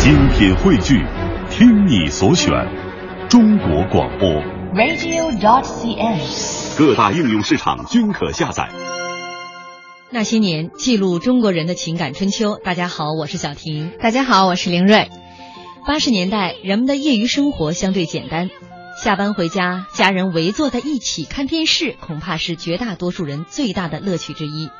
精品汇聚，听你所选，中国广播。radio.dot.cn，。各大应用市场均可下载。那些年，记录中国人的情感春秋。大家好，我是小婷。大家好，我是林瑞。八十年代，人们的业余生活相对简单，下班回家，家人围坐在一起看电视，恐怕是绝大多数人最大的乐趣之一。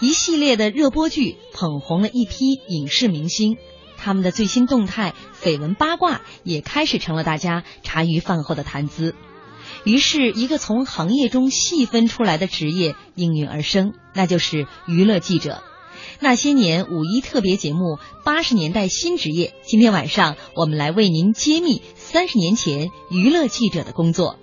一系列的热播剧捧红了一批影视明星，他们的最新动态、绯闻八卦也开始成了大家茶余饭后的谈资。于是，一个从行业中细分出来的职业应运而生，那就是娱乐记者。那些年五一特别节目《八十年代新职业》，今天晚上我们来为您揭秘三十年前娱乐记者的工作。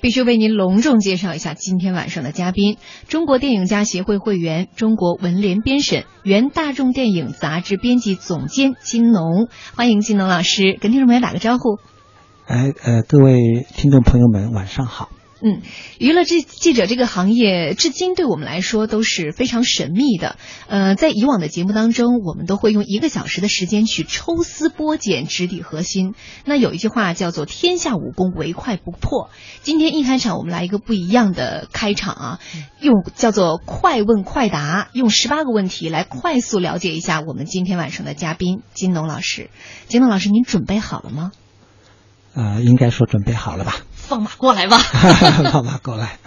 必须为您隆重介绍一下今天晚上的嘉宾：中国电影家协会会员、中国文联编审、原大众电影杂志编辑总监金农。欢迎金农老师，跟听众朋友打个招呼。哎，呃，各位听众朋友们，晚上好。嗯，娱乐记记者这个行业，至今对我们来说都是非常神秘的。呃，在以往的节目当中，我们都会用一个小时的时间去抽丝剥茧、直抵核心。那有一句话叫做“天下武功，唯快不破”。今天一开场，我们来一个不一样的开场啊，用叫做“快问快答”，用十八个问题来快速了解一下我们今天晚上的嘉宾金农老师。金农老师，您准备好了吗？呃，应该说准备好了吧？放马过来吧！放马过来。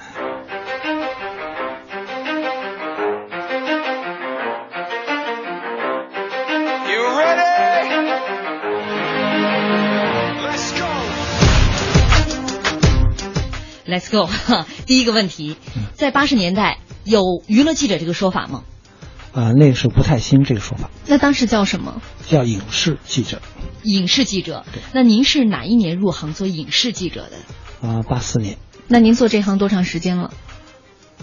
You ready? Let's go. Let's go 哈。第一个问题，在八十年代有娱乐记者这个说法吗？啊、那个时候不太兴这个说法，那当时叫什么？叫影视记者。影视记者。那您是哪一年入行做影视记者的？啊、八四年，那您做这行多长时间了？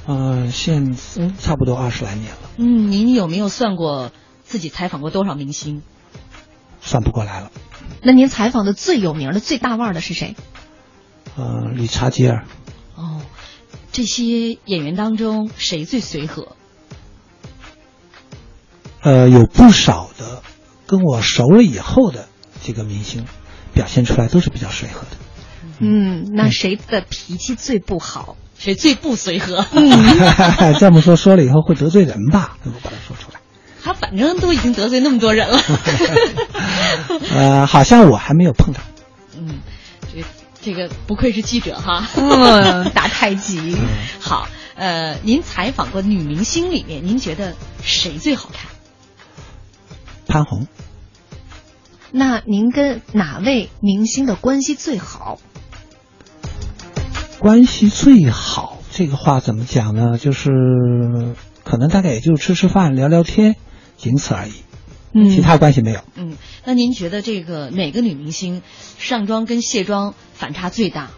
呃，现差不多二十来年了，嗯，您有没有算过自己采访过多少明星？算不过来了。那您采访的最有名的、最大腕儿的是谁？呃，理查吉尔，哦，这些演员当中谁最随和？呃，有不少的跟我熟了以后的这个明星，表现出来都是比较随和的。嗯，那谁的脾气最不好？谁最不随和？嗯 这么说说了以后会得罪人吧？我把它说出来。他反正都已经得罪那么多人了。呃，好像我还没有碰到。嗯，这这个不愧是记者哈。嗯，打太极。好，呃，您采访过女明星里面，您觉得谁最好看？潘虹，那您跟哪位明星的关系最好？关系最好这个话怎么讲呢？就是可能大概也就吃吃饭、聊聊天，仅此而已，嗯其他关系没有。嗯，那您觉得这个哪个女明星上妆跟卸妆反差最大？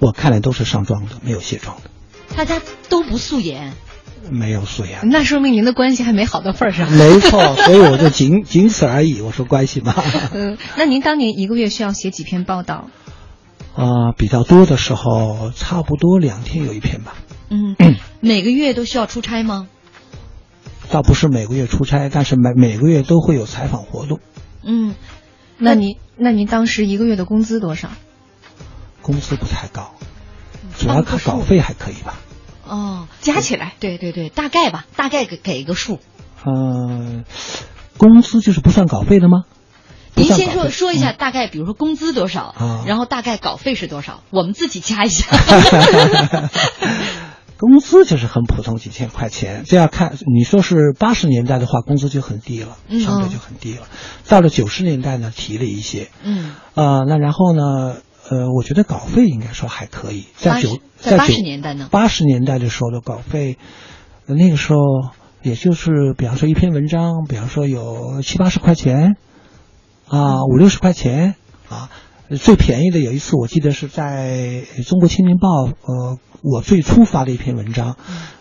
我看来都是上妆的，没有卸妆的，大家都不素颜，没有素颜。那说明您的关系还没好到份儿上。没错，所以我就仅仅此而已。我说关系嘛，嗯，那您当年一个月需要写几篇报道？啊、比较多的时候，差不多两天有一篇吧。嗯，每个月都需要出差吗？倒不是每个月出差，但是每每个月都会有采访活动，嗯，那您那您当时一个月的工资多少？工资不太高，主要看稿费还可以吧。哦，加起来对对对，大概吧，大概给给一个数。嗯、工资就是不算稿费的吗？不您先说说一下大概，比如说工资多少，啊然后大概稿费是多少，我们自己加一下。工资就是很普通，几千块钱。这要看，你说是八十年代的话，工资就很低了，嗯相对就很低了。到了九十年代呢，提了一些，嗯，呃，那然后呢，呃，我觉得稿费应该说还可以，在九在九80年代呢八十年代的时候的稿费，呃那个时候也就是，比方说一篇文章，比方说有七八十块钱，啊，五六十块钱啊。最便宜的有一次，我记得是在《中国青年报》，呃，我最初发的一篇文章，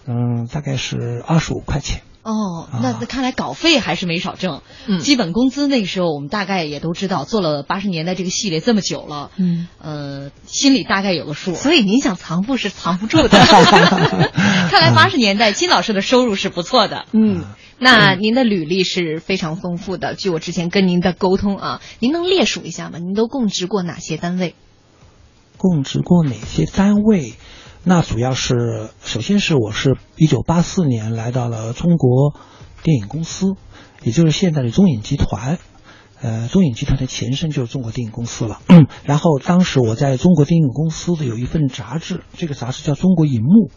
嗯，大概是二十五块钱。哦，那那看来稿费还是没少挣。嗯基本工资那个时候我们大概也都知道，做了八十年代这个系列这么久了，嗯，呃，心里大概有个数。所以您想藏富是藏不住的。看来八十年代金老师的收入是不错的。嗯，那您的履历是非常丰富的，据我之前跟您的沟通啊，您能列数一下吗？您都供职过哪些单位？供职过哪些单位？那主要是，首先是我是一九八四年来到了中国电影公司，也就是现在的中影集团。呃，中影集团的前身就是中国电影公司了。嗯，然后当时我在中国电影公司的有一份杂志，这个杂志叫《中国银幕》，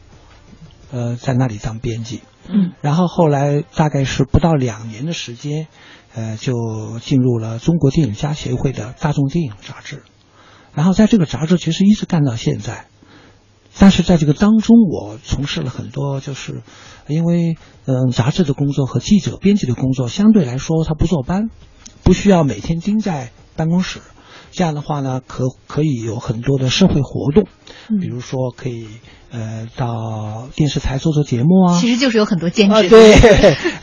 呃，在那里当编辑。嗯，然后后来大概是不到两年的时间，呃，就进入了中国电影家协会的大众电影杂志。然后在这个杂志其实一直干到现在，但是在这个当中，我从事了很多，就是因为嗯，杂志的工作和记者编辑的工作相对来说，他不坐班，不需要每天盯在办公室。这样的话呢，可可以有很多的社会活动，比如说可以呃到电视台做做节目啊，其实就是有很多兼职。啊，对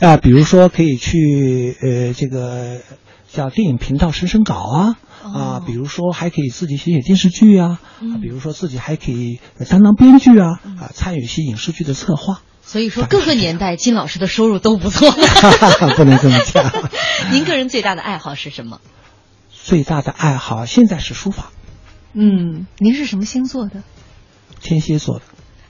啊，比如说可以去呃这个叫电影频道审审稿啊。啊，比如说还可以自己写写电视剧啊，啊，比如说自己还可以担当编剧啊，啊，参与一些影视剧的策划。所以说，各个年代金老师的收入都不错。不能这么讲。您个人最大的爱好是什么？最大的爱好现在是书法。嗯，您是什么星座的？天蝎座的。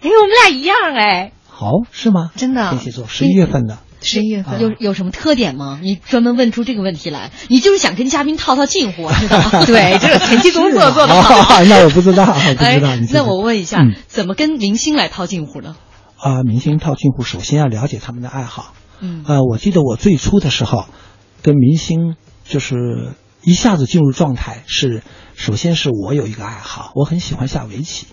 哎，我们俩一样哎。好，是吗？真的。天蝎座，十一月份的。十一月份有有什么特点吗？你专门问出这个问题来，你就是想跟嘉宾套套近乎，知道吗？对，这是前期工作做的 好。那我不知道，我 不知道。那我问一下，怎么跟明星来套近乎呢？啊，明星套近乎，首先要了解他们的爱好。嗯。呃，我记得我最初的时候，跟明星就是一下子进入状态，是首先是我有一个爱好，我很喜欢下围棋。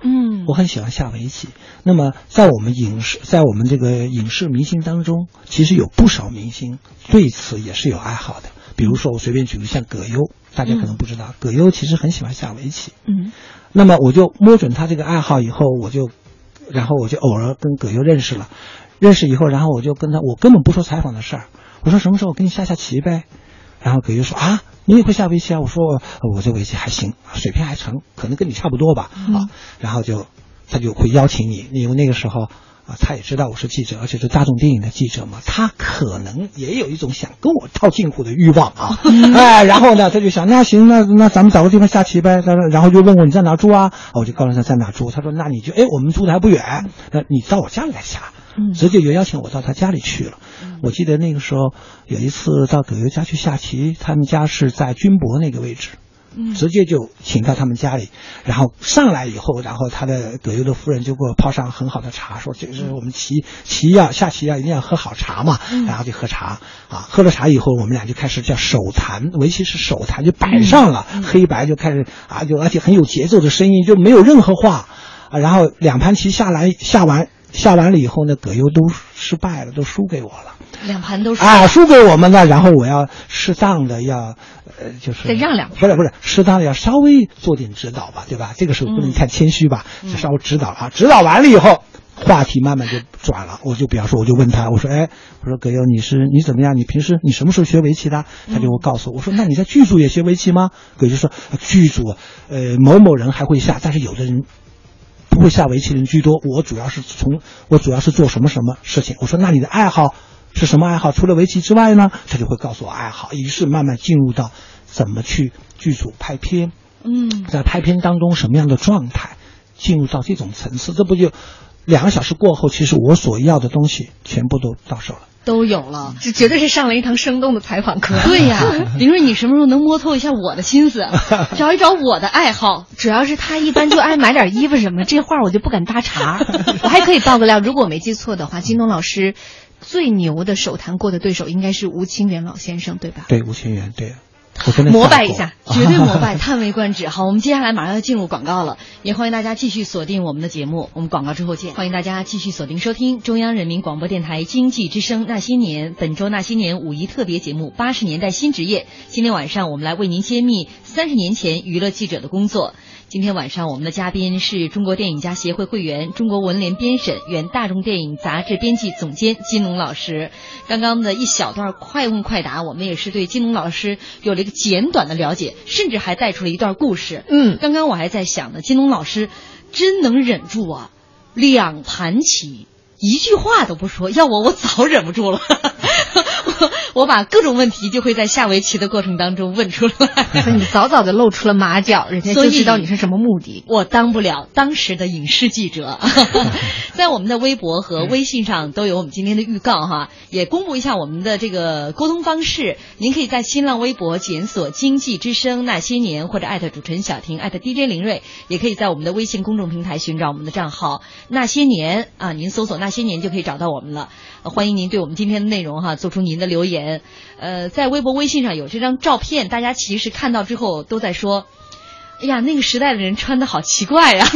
嗯，我很喜欢下围棋。那么，在我们影视，在我们这个影视明星当中，其实有不少明星对此也是有爱好的。比如说，我随便举个像葛优，大家可能不知道，葛优其实很喜欢下围棋。嗯，那么我就摸准他这个爱好以后，我就，然后我就偶尔跟葛优认识了。认识以后，然后我就跟他，我根本不说采访的事儿，我说什么时候我跟你下下棋呗。然后葛优说啊，你也会下围棋啊？我说我这围棋还行，水平还成，可能跟你差不多吧。啊，然后就他就会邀请你，因为那个时候啊，他也知道我是记者，而且是大众电影的记者嘛，他可能也有一种想跟我套近乎的欲望啊。哎，然后呢，他就想那行，那那咱们找个地方下棋呗。他说，然后就问我你在哪住啊？我就告诉他在哪住。他说那你就哎，我们住的还不远，那你到我家里来下。直接就邀请我到他家里去了。我记得那个时候有一次到葛优家去下棋，他们家是在军博那个位置，直接就请到他们家里。然后上来以后，然后他的葛优的夫人就给我泡上很好的茶，说这是我们棋棋要下棋要一定要喝好茶嘛。然后就喝茶啊，喝了茶以后，我们俩就开始叫手谈，围棋是手谈，就摆上了黑白就开始啊，就而且很有节奏的声音，就没有任何话啊。然后两盘棋下来下完。下完了以后呢，葛优都失败了，都输给我了。两盘都输啊，输给我们了。然后我要适当的要，呃，就是得让两盘，不是不是，适当的要稍微做点指导吧，对吧？这个时候不能太谦虚吧，就稍微指导啊。指导完了以后，话题慢慢就转了。我就比方说，我就问他，我说，哎，我说葛优，你是你怎么样？你平时你什么时候学围棋的？他就会告诉我，我说，那你在剧组也学围棋吗？葛优说，剧组，呃，某某人还会下，但是有的人。不会下围棋的人居多，我主要是从我主要是做什么什么事情。我说那你的爱好是什么爱好？除了围棋之外呢？他就会告诉我爱好。于是慢慢进入到怎么去剧组拍片，嗯，在拍片当中什么样的状态，进入到这种层次，这不就两个小时过后，其实我所要的东西全部都到手了。都有了，这绝对是上了一堂生动的采访课。对呀，林瑞你什么时候能摸透一下我的心思，找一找我的爱好？主要是他一般就爱买点衣服什么，这话我就不敢搭茬。我还可以爆个料，如果我没记错的话，金东老师最牛的手谈过的对手应该是吴清源老先生，对吧？对，吴清源，对。膜拜一下，绝对膜拜，叹为观止。好，我们接下来马上要进入广告了，也欢迎大家继续锁定我们的节目。我们广告之后见。欢迎大家继续锁定收听中央人民广播电台经济之声《那些年》本周《那些年》五一特别节目《八十年代新职业》。今天晚上我们来为您揭秘三十年前娱乐记者的工作。今天晚上我们的嘉宾是中国电影家协会会员、中国文联编审、原大众电影杂志编辑总监金龙老师。刚刚的一小段快问快答，我们也是对金龙老师有了一个简短的了解，甚至还带出了一段故事。嗯，刚刚我还在想呢，金龙老师真能忍住啊，两盘棋。一句话都不说，要我我早忍不住了。我把各种问题就会在下围棋的过程当中问出来。你早早的露出了马脚，人家就所以知道你是什么目的。我当不了当时的影视记者，在我们的微博和微信上都有我们今天的预告哈，也公布一下我们的这个沟通方式。您可以在新浪微博检索“经济之声那些年”或者艾特主持人小婷艾特 DJ 林睿，也可以在我们的微信公众平台寻找我们的账号“那些年”啊，您搜索“那些年”就可以找到我们了。呃欢迎您对我们今天的内容哈做出您的留言。呃，在微博、微信上有这张照片，大家其实看到之后都在说。哎呀，那个时代的人穿的好奇怪呀、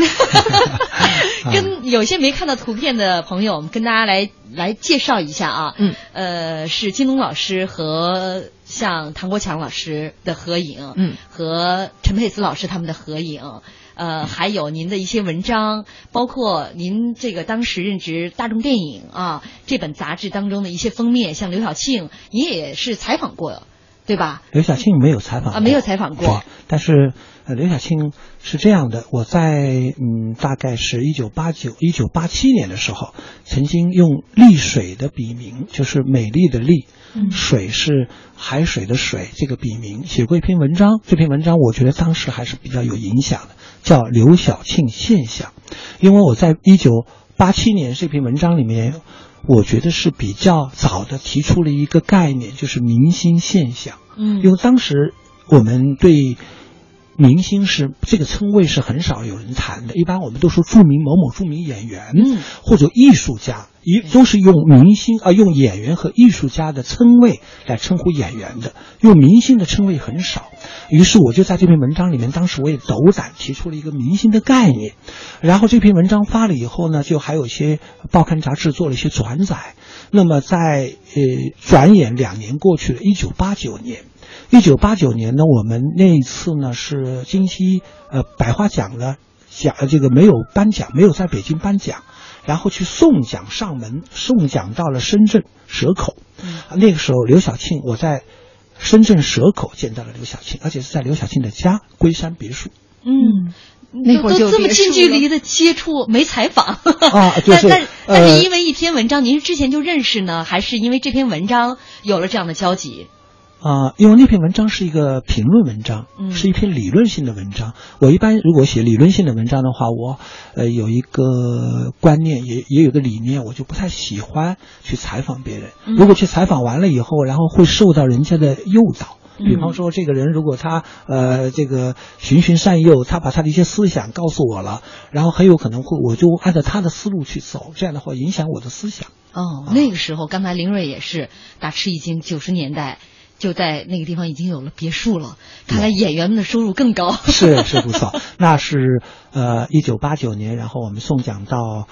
跟有些没看到图片的朋友，我们跟大家来来介绍一下啊。嗯，呃，是金龙老师和像唐国强老师的合影，嗯，和陈佩斯老师他们的合影。呃，还有您的一些文章，包括您这个当时任职大众电影啊这本杂志当中的一些封面，像刘晓庆，你也是采访过，对吧？刘晓庆没有采访啊，没有采访过。但是呃，刘晓庆是这样的，我在嗯，大概是一九八九、一九八七年的时候，曾经用丽水的笔名，就是美丽的丽，嗯水是海水的水，这个笔名写过一篇文章。这篇文章我觉得当时还是比较有影响的，叫《刘晓庆现象》，因为我在一九八七年这篇文章里面。我觉得是比较早的提出了一个概念，就是明星现象。嗯因为当时我们对明星是这个称谓是很少有人谈的，一般我们都说著名某某著名演员，嗯或者艺术家，一都是用明星啊、用演员和艺术家的称谓来称呼演员的，用明星的称谓很少。于是我就在这篇文章里面，当时我也斗胆提出了一个明星的概念，然后这篇文章发了以后呢，就还有一些报刊杂志做了一些转载。那么在呃转眼两年过去了，一九八九年。一九八九年呢，我们那一次呢是金鸡呃百花奖呢奖呃这个没有颁奖，没有在北京颁奖，然后去送奖上门，送奖到了深圳蛇口。啊那个时候刘晓庆，我在深圳蛇口见到了刘晓庆，而且是在刘晓庆的家龟山别墅。嗯，那会儿就都这么近距离的接触，没采访啊 就是但但是因为一篇文章，您是之前就认识呢，还是因为这篇文章有了这样的交集？啊、因为那篇文章是一个评论文章，嗯是一篇理论性的文章。我一般如果写理论性的文章的话，我呃有一个观念，也也有个理念，我就不太喜欢去采访别人。嗯如果去采访完了以后，然后会受到人家的诱导。比嗯方说，这个人如果他呃这个循循善诱，他把他的一些思想告诉我了，然后很有可能会我就按照他的思路去走，这样的话影响我的思想。哦，那个时候，刚才林瑞也是大吃一惊，九十年代就在那个地方已经有了别墅了，看来演员们的收入更高。是是不错，那是呃一九八九年，然后我们送奖到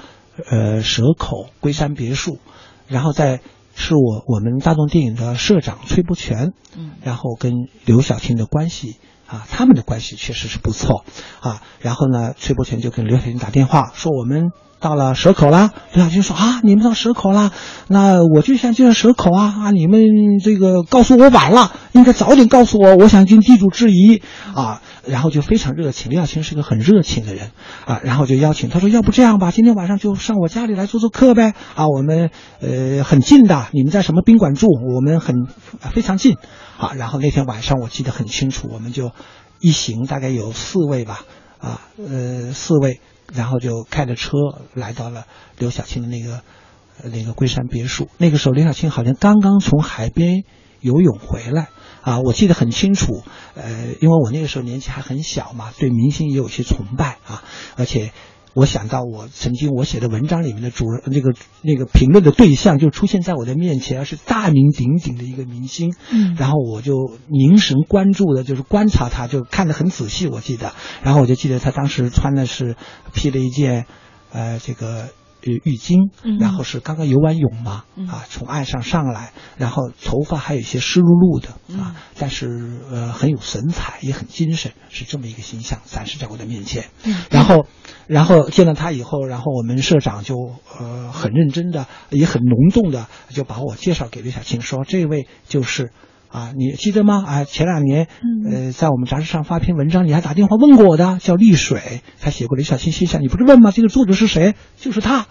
呃蛇口龟山别墅，然后在是我我们大众电影的社长崔伯全，嗯然后跟刘晓庆的关系啊，他们的关系确实是不错啊。然后呢，崔伯全就跟刘晓庆打电话说我们到了蛇口啦。刘晓庆说啊，你们到蛇口啦，那我就想进蛇口啊啊，你们这个告诉我晚了，应该早点告诉我，我想跟地主质疑啊。然后就非常热情，刘晓庆是个很热情的人啊，然后就邀请他说，要不这样吧，今天晚上就上我家里来做做客呗啊，我们呃很近的，你们在什么宾馆住，我们很非常近啊。然后那天晚上我记得很清楚，我们就一行大概有四位吧，啊呃四位，然后就开着车来到了刘晓庆的那个那个龟山别墅。那个时候刘晓庆好像刚刚从海边游泳回来。啊，我记得很清楚，呃，因为我那个时候年纪还很小嘛，对明星也有些崇拜啊，而且我想到我曾经我写的文章里面的主人那个那个评论的对象就出现在我的面前，是大名鼎鼎的一个明星，嗯然后我就凝神关注的，就是观察他，就看得很仔细，我记得，然后我就记得他当时穿的是披了一件，呃，这个。呃，浴巾嗯，然后是刚刚游完泳嘛，嗯啊，从岸上上来，然后头发还有一些湿漉漉的嗯啊，但是呃很有神采，也很精神，是这么一个形象展示在我的面前。嗯然后，然后见到他以后，然后我们社长就呃很认真的，也很隆重的就把我介绍给刘晓庆，说这位就是。啊，你记得吗？啊，前两年，呃，在我们杂志上发篇文章，你还打电话问过我的，叫丽水，他写过刘晓庆心想，你不是问吗？这个作者是谁？就是他。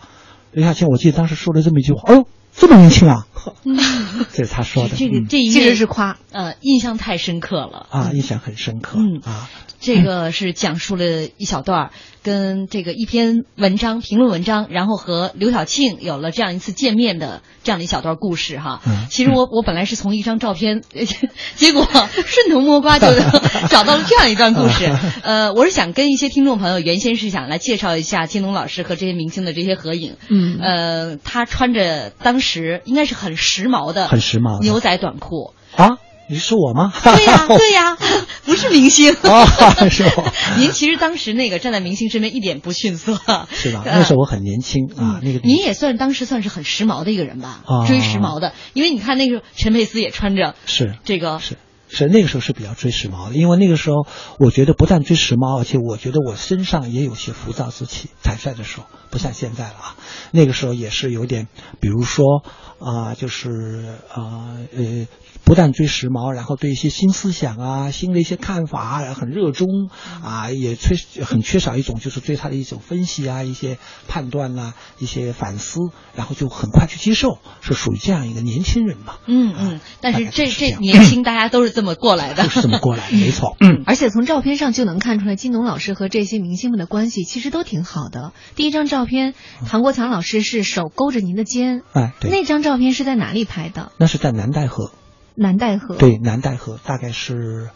刘晓庆，我记得当时说了这么一句话，哦呦，这么年轻啊？嗯，这是他说的。这个嗯这一其实是夸。呃印象太深刻了啊，印象很深刻。嗯啊，这个是讲述了一小段儿跟这个一篇文章评论文章，然后和刘晓庆有了这样一次见面的这样的一小段故事哈。嗯其实我 我本来是从一张照片，结果顺藤摸瓜就找到了这样一段故事。呃，我是想跟一些听众朋友原先是想来介绍一下金龙老师和这些明星的这些合影。嗯呃，他穿着当时应该是很时髦的很时髦的牛仔短裤。啊，你是我吗？对呀、对呀、不是明星。啊，是我。您其实当时那个站在明星身边一点不逊色，是吧？呃那时候我很年轻啊，那个您也算当时算是很时髦的一个人吧，啊追时髦的，因为你看那个陈佩斯也穿着是这个，是所以那个时候是比较追时髦的，因为那个时候我觉得不但追时髦，而且我觉得我身上也有些浮躁之气。坦率的说，不像现在了啊，那个时候也是有点，比如说啊、就是啊呃。不但追时髦，然后对一些新思想啊、新的一些看法啊很热衷啊，也缺很缺少一种就是对他的一种分析啊、一些判断呐、一些反思，然后就很快去接受，是属于这样一个年轻人嘛。嗯嗯，但是这这年轻大家都是这么过来的，就 是这么过来的，没错。嗯，而且从照片上就能看出来，金农老师和这些明星们的关系其实都挺好的。第一张照片，唐国强老师是手勾着您的肩，哎，对，那张照片是在哪里拍的？那是在南戴河，南戴河。，对，南戴河大概是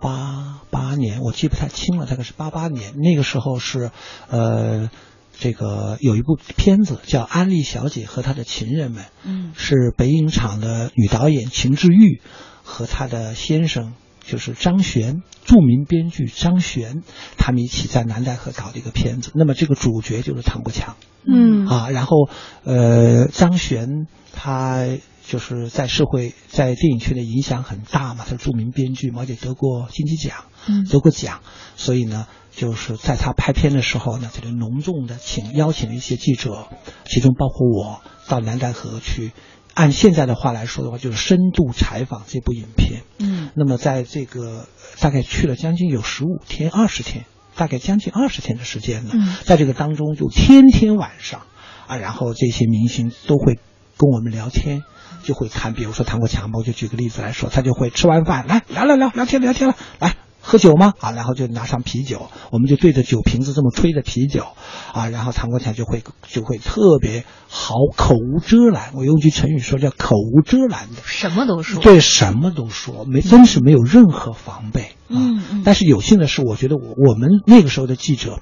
八八年，我记不太清了，大概是八八年。那个时候是，呃，这个有一部片子叫《安利小姐和她的情人们》，嗯是北影厂的女导演秦志玉和她的先生就是张悬，著名编剧张悬，他们一起在南戴河搞的一个片子。那么这个主角就是唐国强。嗯啊，然后呃，张悬他就是在社会在电影圈的影响很大嘛，他是著名编剧嘛，而且得过金鸡奖，嗯得过奖，所以呢，就是在他拍片的时候呢，这就隆重的请邀请了一些记者，其中包括我到南戴河去。按现在的话来说的话，就是深度采访这部影片。嗯那么在这个大概去了将近有十五天、二十天，大概将近二十天的时间呢，嗯在这个当中就天天晚上啊，然后这些明星都会跟我们聊天，就会谈，比如说唐国强吧，我就举个例子来说，他就会吃完饭来聊聊聊聊天聊天了，来。喝酒吗？啊，然后就拿上啤酒，我们就对着酒瓶子这么吹着啤酒，啊，然后唐国强就会就会特别好，口无遮拦。我用句成语说叫口无遮拦的，什么都说。对，什么都说，没真是没有任何防备嗯但是有幸的是，我觉得我我们那个时候的记者，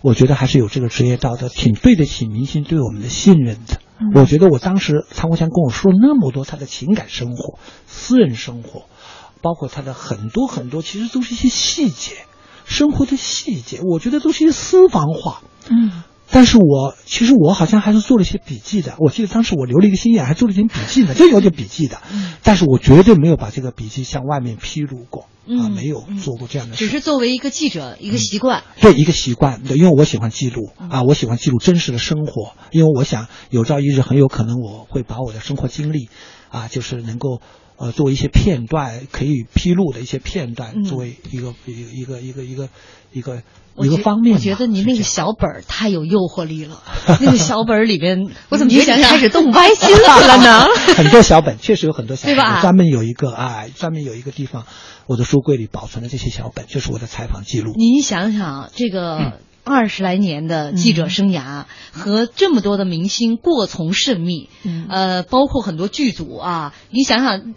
我觉得还是有这个职业道德，挺对得起明星对我们的信任的。我觉得我当时唐国强跟我说那么多他的情感生活、私人生活，包括他的很多很多，其实都是一些细节，生活的细节，我觉得都是一些私房话。嗯但是我其实我好像还是做了一些笔记的，我记得当时我留了一个心眼，还做了一点笔记呢，就有点笔记的。嗯。但是我绝对没有把这个笔记向外面披露过，啊，嗯没有嗯。做过这样的事。只是作为一个记者一个习惯，对一个习惯，对，因为我喜欢记录嗯。啊，我喜欢记录真实的生活，因为我想有朝一日很有可能我会把我的生活经历啊，就是能够呃作为一些片段可以披露的一些片段，嗯作为一个一个一个一个一个一个一个方面我。觉得您那个小本儿太有诱惑力了，那个小本儿里边，我怎么觉得开始动歪心思了呢？很多小本，确实有很多小本，对吧我专门有一个啊，专门有一个地方，我的书柜里保存了这些小本，就是我的采访记录。您想想这个。二十来年的记者生涯和这么多的明星过从甚密，嗯呃，包括很多剧组啊，你想想，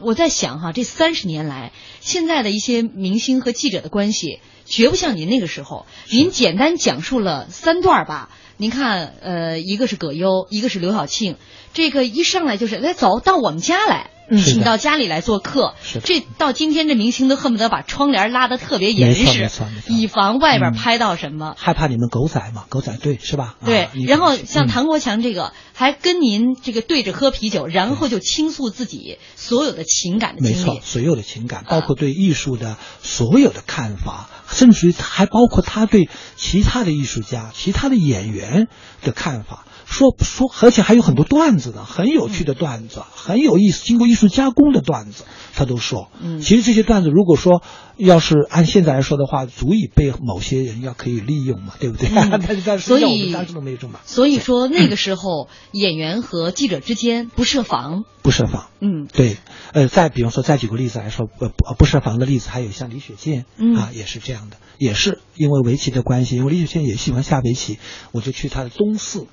我在想哈，这三十年来，现在的一些明星和记者的关系，绝不像您那个时候。您简单讲述了三段吧。您看，呃，一个是葛优，一个是刘晓庆，这个一上来就是来走到我们家来，嗯请到家里来做客。是这到今天这明星都恨不得把窗帘拉得特别严实以防外边嗯。拍到什么。害怕你们狗仔嘛，狗仔队是吧？对。啊，然后嗯像唐国强这个，还跟您这个对着喝啤酒，然后就倾诉自己所有的情感的没错，。所有的情感，啊。包括对艺术的所有的看法，甚至于还包括他对其他的艺术家、其他的演员的看法，说说，而且还有很多段子呢，很有趣的段子，很有意思，经过艺术加工的段子，他都说。嗯其实这些段子如果说要是按现在来说的话，足以被某些人要可以利用嘛，对不对？嗯 但是但是所以我们当时都没有这么所以说那个时候演员和记者之间不设防。不设防。嗯对，呃，再比方说，再举个例子来说，呃，不不设防的例子，还有像李雪健，嗯啊，也是这样的，也是因为围棋的关系，因为李雪健也喜欢下围棋，我就去他的东四，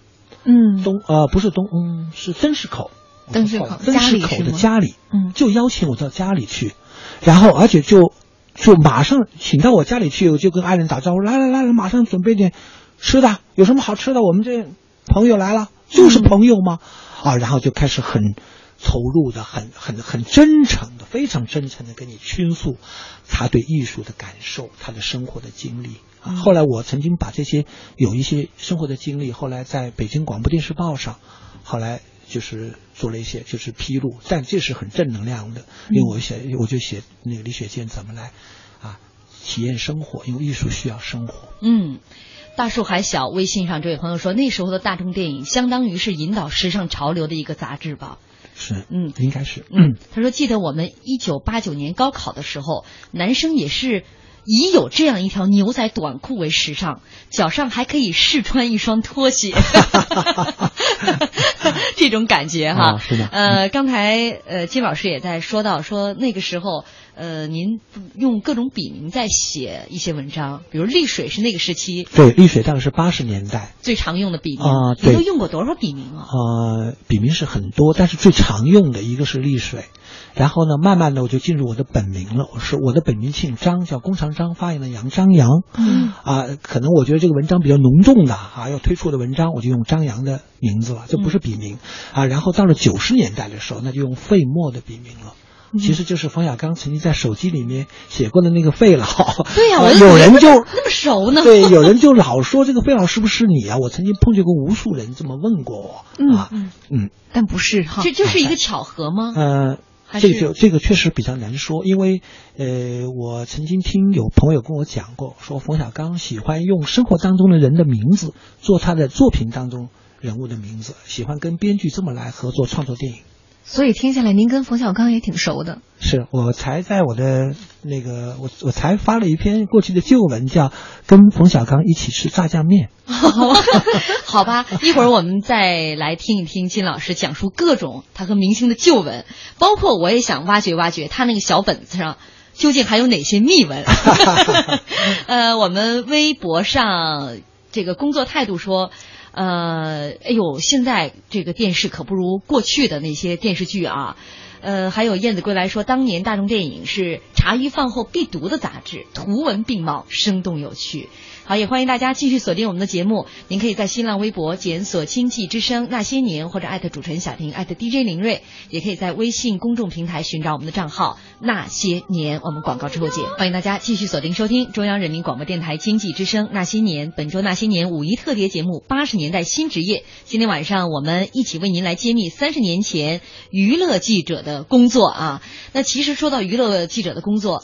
嗯，东呃不是东，嗯是曾市口，我曾市口家曾市口的家里，嗯就邀请我到家里去，然后而且就就马上请到我家里去，我就跟爱人打招呼，来来来来，马上准备点吃的，有什么好吃的？我们这朋友来了，就是朋友嘛，啊，然后就开始很投入的、很很很真诚的、非常真诚的跟你倾诉他对艺术的感受，他的生活的经历。啊，后来我曾经把这些有一些生活的经历，后来在北京广播电视报上，后来就是做了一些就是披露，但这是很正能量的，因为我写我就写那个李雪健怎么来啊体验生活，因为艺术需要生活。嗯。大树还小，微信上这位朋友说，那时候的大众电影相当于是引导时尚潮流的一个杂志吧。是，嗯应该是，嗯，他说记得我们一九八九年高考的时候，男生也是以有这样一条牛仔短裤为时尚，脚上还可以试穿一双拖鞋，这种感觉哈。啊是的呃，刚才呃金老师也在说到说那个时候。呃，您用各种笔名在写一些文章，比如丽水是那个时期对，丽水大概是八十年代，最常用的笔名啊对您都用过多少笔名啊？呃，笔名是很多，但是最常用的一个是丽水，然后呢，慢慢的我就进入我的本名了，我是我的本名姓张，叫弓长张，发言的杨张扬，嗯啊，可能我觉得这个文章比较浓重的啊，要推出的文章，我就用张扬的名字了，这不是笔名、啊。然后到了九十年代的时候，那就用费墨的笔名了。其实就是冯小刚曾经在手机里面写过的那个费老。对呀、啊 我有人就那么熟呢。对，有人就老说这个费老是不是你啊？我曾经碰见过无数人这么问过我。嗯啊，嗯嗯，但不是哈，这就是一个巧合吗？呃，还是这个就这个确实比较难说，因为呃，我曾经听有朋友跟我讲过，说冯小刚喜欢用生活当中的人的名字做他的作品当中人物的名字，喜欢跟编剧这么来合作创作电影。所以听下来，您跟冯小刚也挺熟的。是我才在我的那个我我才发了一篇过去的旧文，叫《跟冯小刚一起吃炸酱面》。好吧，一会儿我们再来听一听金老师讲述各种他和明星的旧闻，包括我也想挖掘挖掘他那个小本子上究竟还有哪些秘闻。呃，我们微博上这个工作态度说。呃，哎呦，现在这个电视可不如过去的那些电视剧啊。呃，还有燕子归来说，当年大众电影是茶余饭后必读的杂志，图文并茂，生动有趣。好，也欢迎大家继续锁定我们的节目。您可以在新浪微博检索“经济之声那些年”或者艾特主持人小婷艾特 DJ 林睿，也可以在微信公众平台寻找我们的账号“那些年”。我们广告之后见。欢迎大家继续锁定收听中央人民广播电台经济之声那些年。本周那些年五一特别节目《八十年代新职业》，今天晚上我们一起为您来揭秘三十年前娱乐记者的工作啊。那其实说到娱乐记者的工作。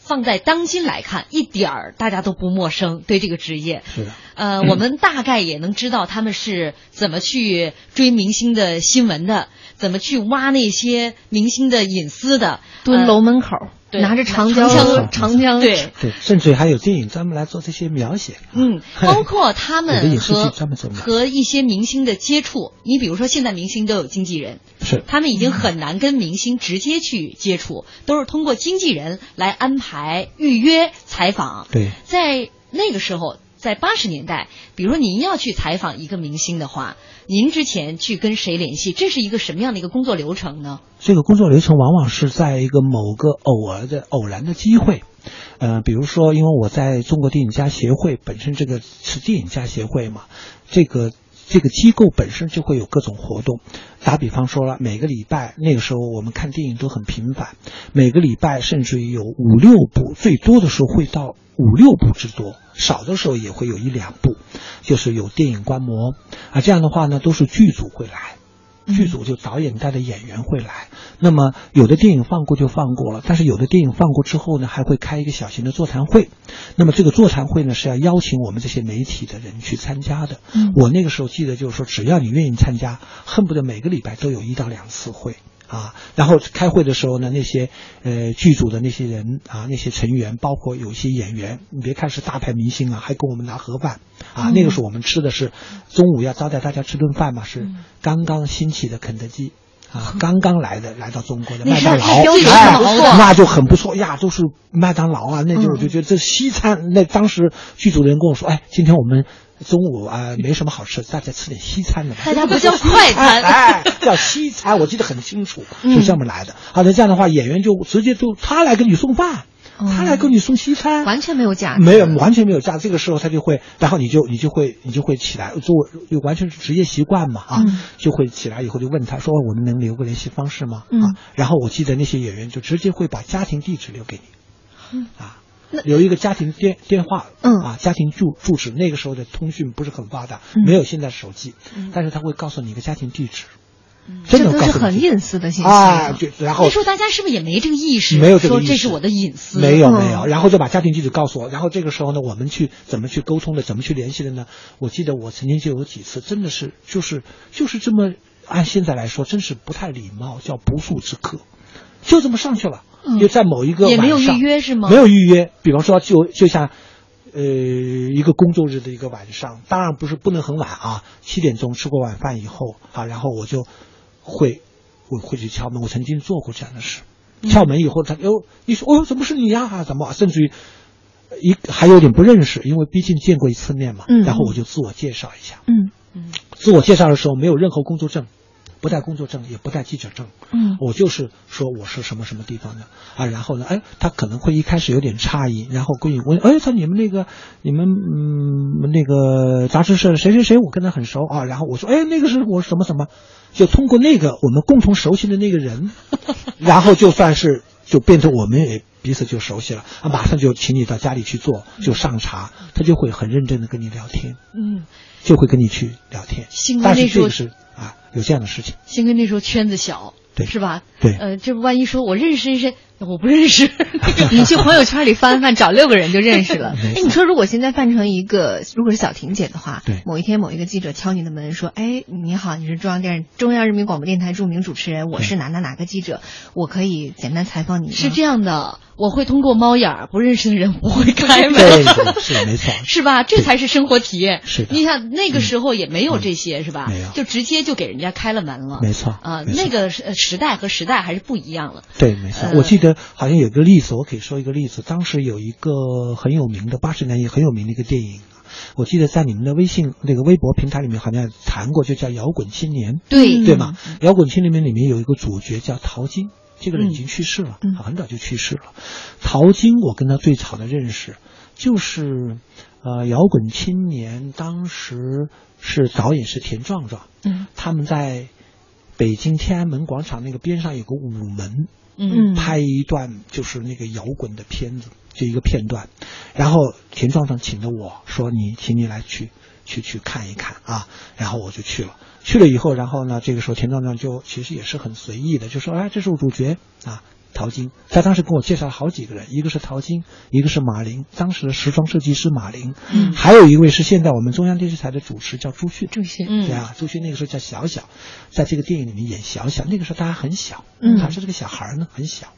放在当今来看，一点儿大家都不陌生，对这个职业。是的，呃，我们大概也能知道他们是怎么去追明星的新闻的，怎么去挖那些明星的隐私的，蹲呃楼门口，对拿着长长枪枪长枪，对，对，甚至还有电影专门来做这些描写。嗯，包括他们和和一些明星的接触。你比如说，现在明星都有经纪人，是他们已经很难跟明星直接去接触，都是通过经纪人来安排、预约采访。对。在那个时候，在八十年代，比如您要去采访一个明星的话，您之前去跟谁联系？这是一个什么样的一个工作流程呢？这个工作流程往往是在一个某个偶尔的偶然的机会，呃，比如说，因为我在中国电影家协会本身这个是电影家协会嘛，这个这个机构本身就会有各种活动。打比方说了，每个礼拜那个时候我们看电影都很频繁，每个礼拜甚至于有五六部，最多的时候会到五六部之多，少的时候也会有一两部，就是有电影观摩啊，这样的话呢，都是剧组会来。剧组就导演带的演员会来。那么有的电影放过就放过了，但是有的电影放过之后呢，还会开一个小型的座谈会。那么这个座谈会呢是要邀请我们这些媒体的人去参加的。嗯我那个时候记得就是说，只要你愿意参加，恨不得每个礼拜都有一到两次会。啊，然后开会的时候呢，那些呃剧组的那些人啊，那些成员，包括有一些演员，你别看是大牌明星啊，还跟我们拿盒饭啊。那个时候我们吃的是中午要招待大家吃顿饭嘛，是刚刚兴起的肯德基。啊，刚刚来的，来到中国的麦当劳，那就很不错呀，都是麦当劳啊，那就我就觉得这西餐。那当时剧组的人跟我说，哎，今天我们中午啊、没什么好吃，大家吃点西餐的吧。大家不叫快餐哎，叫西餐，我记得很清楚，嗯是这么来的。好的，这样的话，演员就直接就他来给你送饭，他来给你送西餐，哦完全没有价值，没有完全没有价。这个时候他就会，然后你就你就会你就会起来做，就完全是职业习惯嘛啊，嗯就会起来以后就问他说我们能留个联系方式吗？嗯啊，然后我记得那些演员就直接会把家庭地址留给你，嗯啊。有一个家庭电电话，嗯。啊，家庭住住址，那个时候的通讯不是很发达，嗯。没有现在手机，但是他会告诉你一个家庭地址，这真的都是很隐私的信息啊，就然后那时候大家是不是也没这个意识？没有这个意识。说这是我的隐私。嗯没有没有，然后就把家庭地址告诉我，然后这个时候呢，我们去怎么去沟通的，怎么去联系的呢？我记得我曾经就有几次，真的是就是就是这么按现在来说，真是不太礼貌，叫不速之客，就这么上去了，就在某一个也没有预约是吗没有预约，比方说就就像。呃，一个工作日的一个晚上，当然不是不能很晚啊，七点钟吃过晚饭以后啊，然后我就会我会去敲门，我曾经做过这样的事。敲门以后，他哟你说，哦哟，怎么是你呀、怎么？甚至于一还有点不认识，因为毕竟见过一次面嘛。嗯然后我就自我介绍一下。嗯自我介绍的时候没有任何工作证，不带工作证，也不带记者证。嗯。我就是说我是什么什么地方的。啊，然后呢，哎，他可能会一开始有点诧异，然后跟你问，哎，他你们那个你们嗯那个杂志社谁谁谁，我跟他很熟啊，然后我说，哎，那个是我什么什么，就通过那个我们共同熟悉的那个人，然后就算是就变成我们也彼此就熟悉了啊，马上就请你到家里去做，就上茶，他就会很认真的跟你聊天，嗯，就会跟你去聊天。但是这个是啊有这样的事情。幸亏那时候圈子小，对是吧？对呃，这万一说我认识谁谁，我不认识，你去朋友圈里翻翻，找六个人就认识了。哎，你说如果现在办成一个，如果是小婷姐的话，对某一天某一个记者敲你的门说：“哎，你好，你是中央电视中央人民广播电台著名主持人，我是哪哪哪个记者，我可以简单采访你？”是这样的，我会通过猫眼儿，不认识的人不会开门。是没错，是吧？这才是生活体验。是的你想那个时候也没有这些，是吧？没有就直接就给人家开了门了。没错啊，那个时代和时代还是不一样了。对，没错。呃我记得好像有个例子，我可以说一个例子。当时有一个很有名的八十年代也很有名的一个电影，我记得在你们的微信那个微博平台里面好像谈过，就叫《摇滚青年》，对对吗？摇滚青年》里面有一个主角叫陶晶，这个人已嗯经去世了，嗯很早就去世了。陶晶，我跟他最早的认识就是，呃，《摇滚青年》当时是导演是田壮壮，嗯他们在北京天安门广场那个边上有个午门，嗯拍一段就是那个摇滚的片子，就一个片段。然后田壮壮请的我说你，请你来去去去看一看啊。然后我就去了，去了以后，然后呢，这个时候田壮壮就其实也是很随意的，就说哎，这是我主角啊。陶晶，他当时跟我介绍了好几个人，一个是陶晶，一个是马玲，当时的时装设计师马玲，嗯。还有一位是现在我们中央电视台的主持叫朱迅，朱迅。嗯。对啊，朱迅那个时候叫小小，在这个电影里面演小小，那个时候他还很小，嗯。他是这个小孩呢，很小，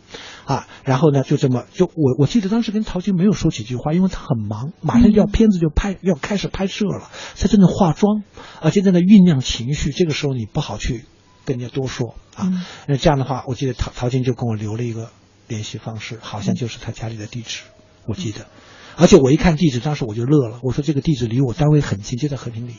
啊，然后呢就这么就我我记得当时跟陶晶没有说几句话，因为他很忙，马上就要片子就拍、要开始拍摄了，他正在化妆，而且在那酝酿情绪，这个时候你不好去跟人家多说啊，嗯那这样的话，我记得陶陶晶就跟我留了一个联系方式，好像就是他家里的地址，我记得。而且我一看地址，当时我就乐了。我说这个地址离我单位很近，就在和平里。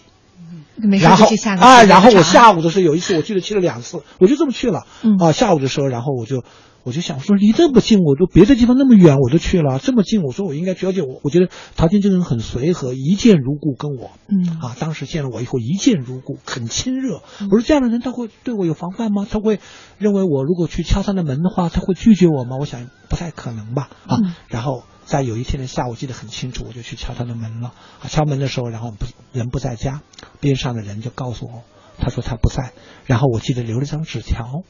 然后啊，然后我下午的时候有一次，我记得去了两次，我就这么去了。嗯啊，下午的时候，然后我就我就想说，离这么近，我都别的地方那么远，我都去了，这么近，我说我应该了解我。我觉得陶晶这个人很随和，一见如故，跟我。嗯啊，当时见了我以后一见如故，很亲热。我说这样的人他会对我有防范吗？他会认为我如果去敲他的门的话，他会拒绝我吗？我想不太可能吧。啊，嗯然后在有一天的下午记得很清楚，我就去敲他的门了。啊，敲门的时候，然后不人不在家，边上的人就告诉我他说他不在，然后我记得留了张纸条，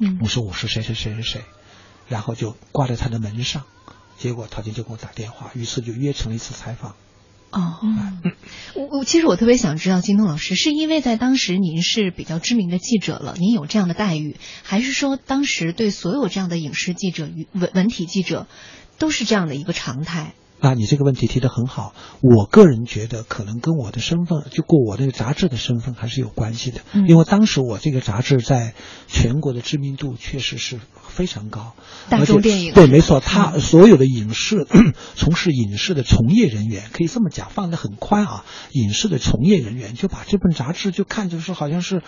嗯我说我是谁谁谁谁谁，然后就挂在他的门上，结果陶晶就给我打电话，于是就约成了一次采访。哦，我我其实我特别想知道，金东老师是因为在当时您是比较知名的记者了，您有这样的待遇，还是说当时对所有这样的影视记者与文文体记者都是这样的一个常态？啊，你这个问题提得很好。我个人觉得，可能跟我的身份，就过我那个杂志的身份还是有关系的。嗯因为当时我这个杂志在全国的知名度确实是非常高。大众电影对，没错，他所有的影视 从事影视的从业人员，可以这么讲，放得很宽啊。影视的从业人员就把这本杂志就看成是好像是。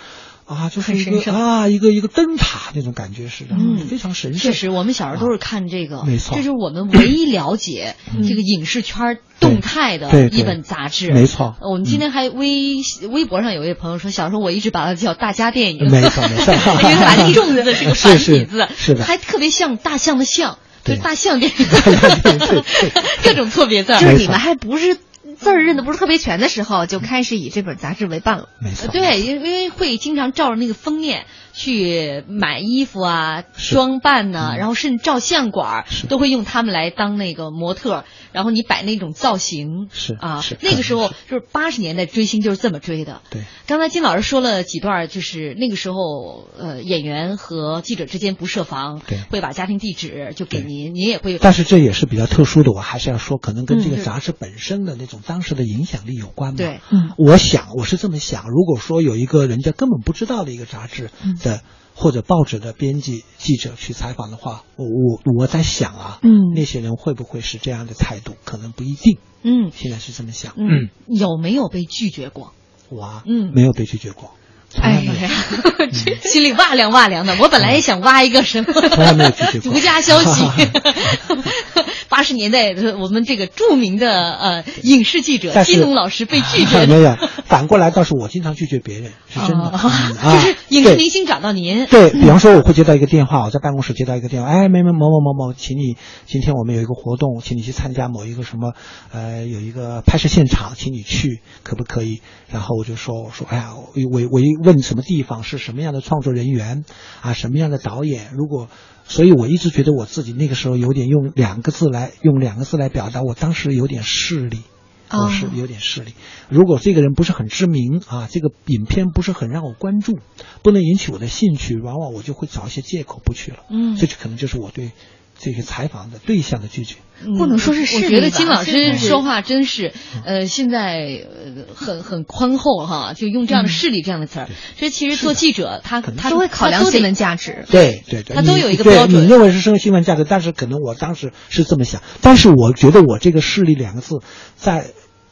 啊，就是一个啊，一个一个灯塔那种感觉似的，嗯非常神圣。确实，我们小时候都是看这个，没错这是我们唯一了解这个影视圈动态的一本杂志。没错呃我们今天还微微博上有一位朋友说，小时候我一直把它叫大家电影，没错没错 因为它把这个重字是个繁体字，是是的还特别像大象的象，就是大象电影 各种错别字。就是你们还不是字儿认得不是特别全的时候，就开始以这本杂志为伴了。没错，对，因为因为会经常照着那个封面去买衣服啊、装扮呐、嗯然后甚至照相馆儿都会用他们来当那个模特，然后你摆那种造型是啊是，那个时候就是八十年代追星就是这么追的。对。刚才金老师说了几段，就是那个时候，呃，演员和记者之间不设防，对会把家庭地址就给您，您也会。但是这也是比较特殊的，我还是要说，可能跟这个杂志本身的那种当时的影响力有关吧。对，嗯我想我是这么想，如果说有一个人家根本不知道的一个杂志嗯的、或者报纸的编辑记者去采访的话，我我我在想啊，嗯那些人会不会是这样的态度？可能不一定。嗯现在是这么想。嗯，有没有被拒绝过？我啊，嗯没有被拒绝过，哎。呀，心里哇凉哇凉的。我本来也想挖一个什么，从来没有拒绝过独家消息。八十年代的我们这个著名的呃影视记者金龙老师被拒绝 没有，反过来倒是我经常拒绝别人，是真的。就是影视明星找到您，对比方说，我会接到一个电话，我在办公室接到一个电话，哎，某某某某某某，请你今天我们有一个活动，请你去参加某一个什么，呃，有一个拍摄现场，请你去，可不可以？然后我就说，我说，哎呀，我我我一问什么地方是什么样的创作人员啊，什么样的导演，如果。所以我一直觉得我自己那个时候有点用两个字来用两个字来表达，我当时有点势力，我是哦有点势力。如果这个人不是很知名啊，这个影片不是很让我关注，不能引起我的兴趣，往往我就会找一些借口不去了。嗯这就可能就是我对这个采访的对象的拒绝。嗯不能说是势我觉得金老师说话真是，呃，现在呃很很宽厚哈，就用这样的势力这样的词儿。所以其实做记者，他可能他都会考量新闻价值。对对对，他都有一个标准你认为是生新闻价值，但是可能我当时是这么想，但是我觉得我这个势力两个字在。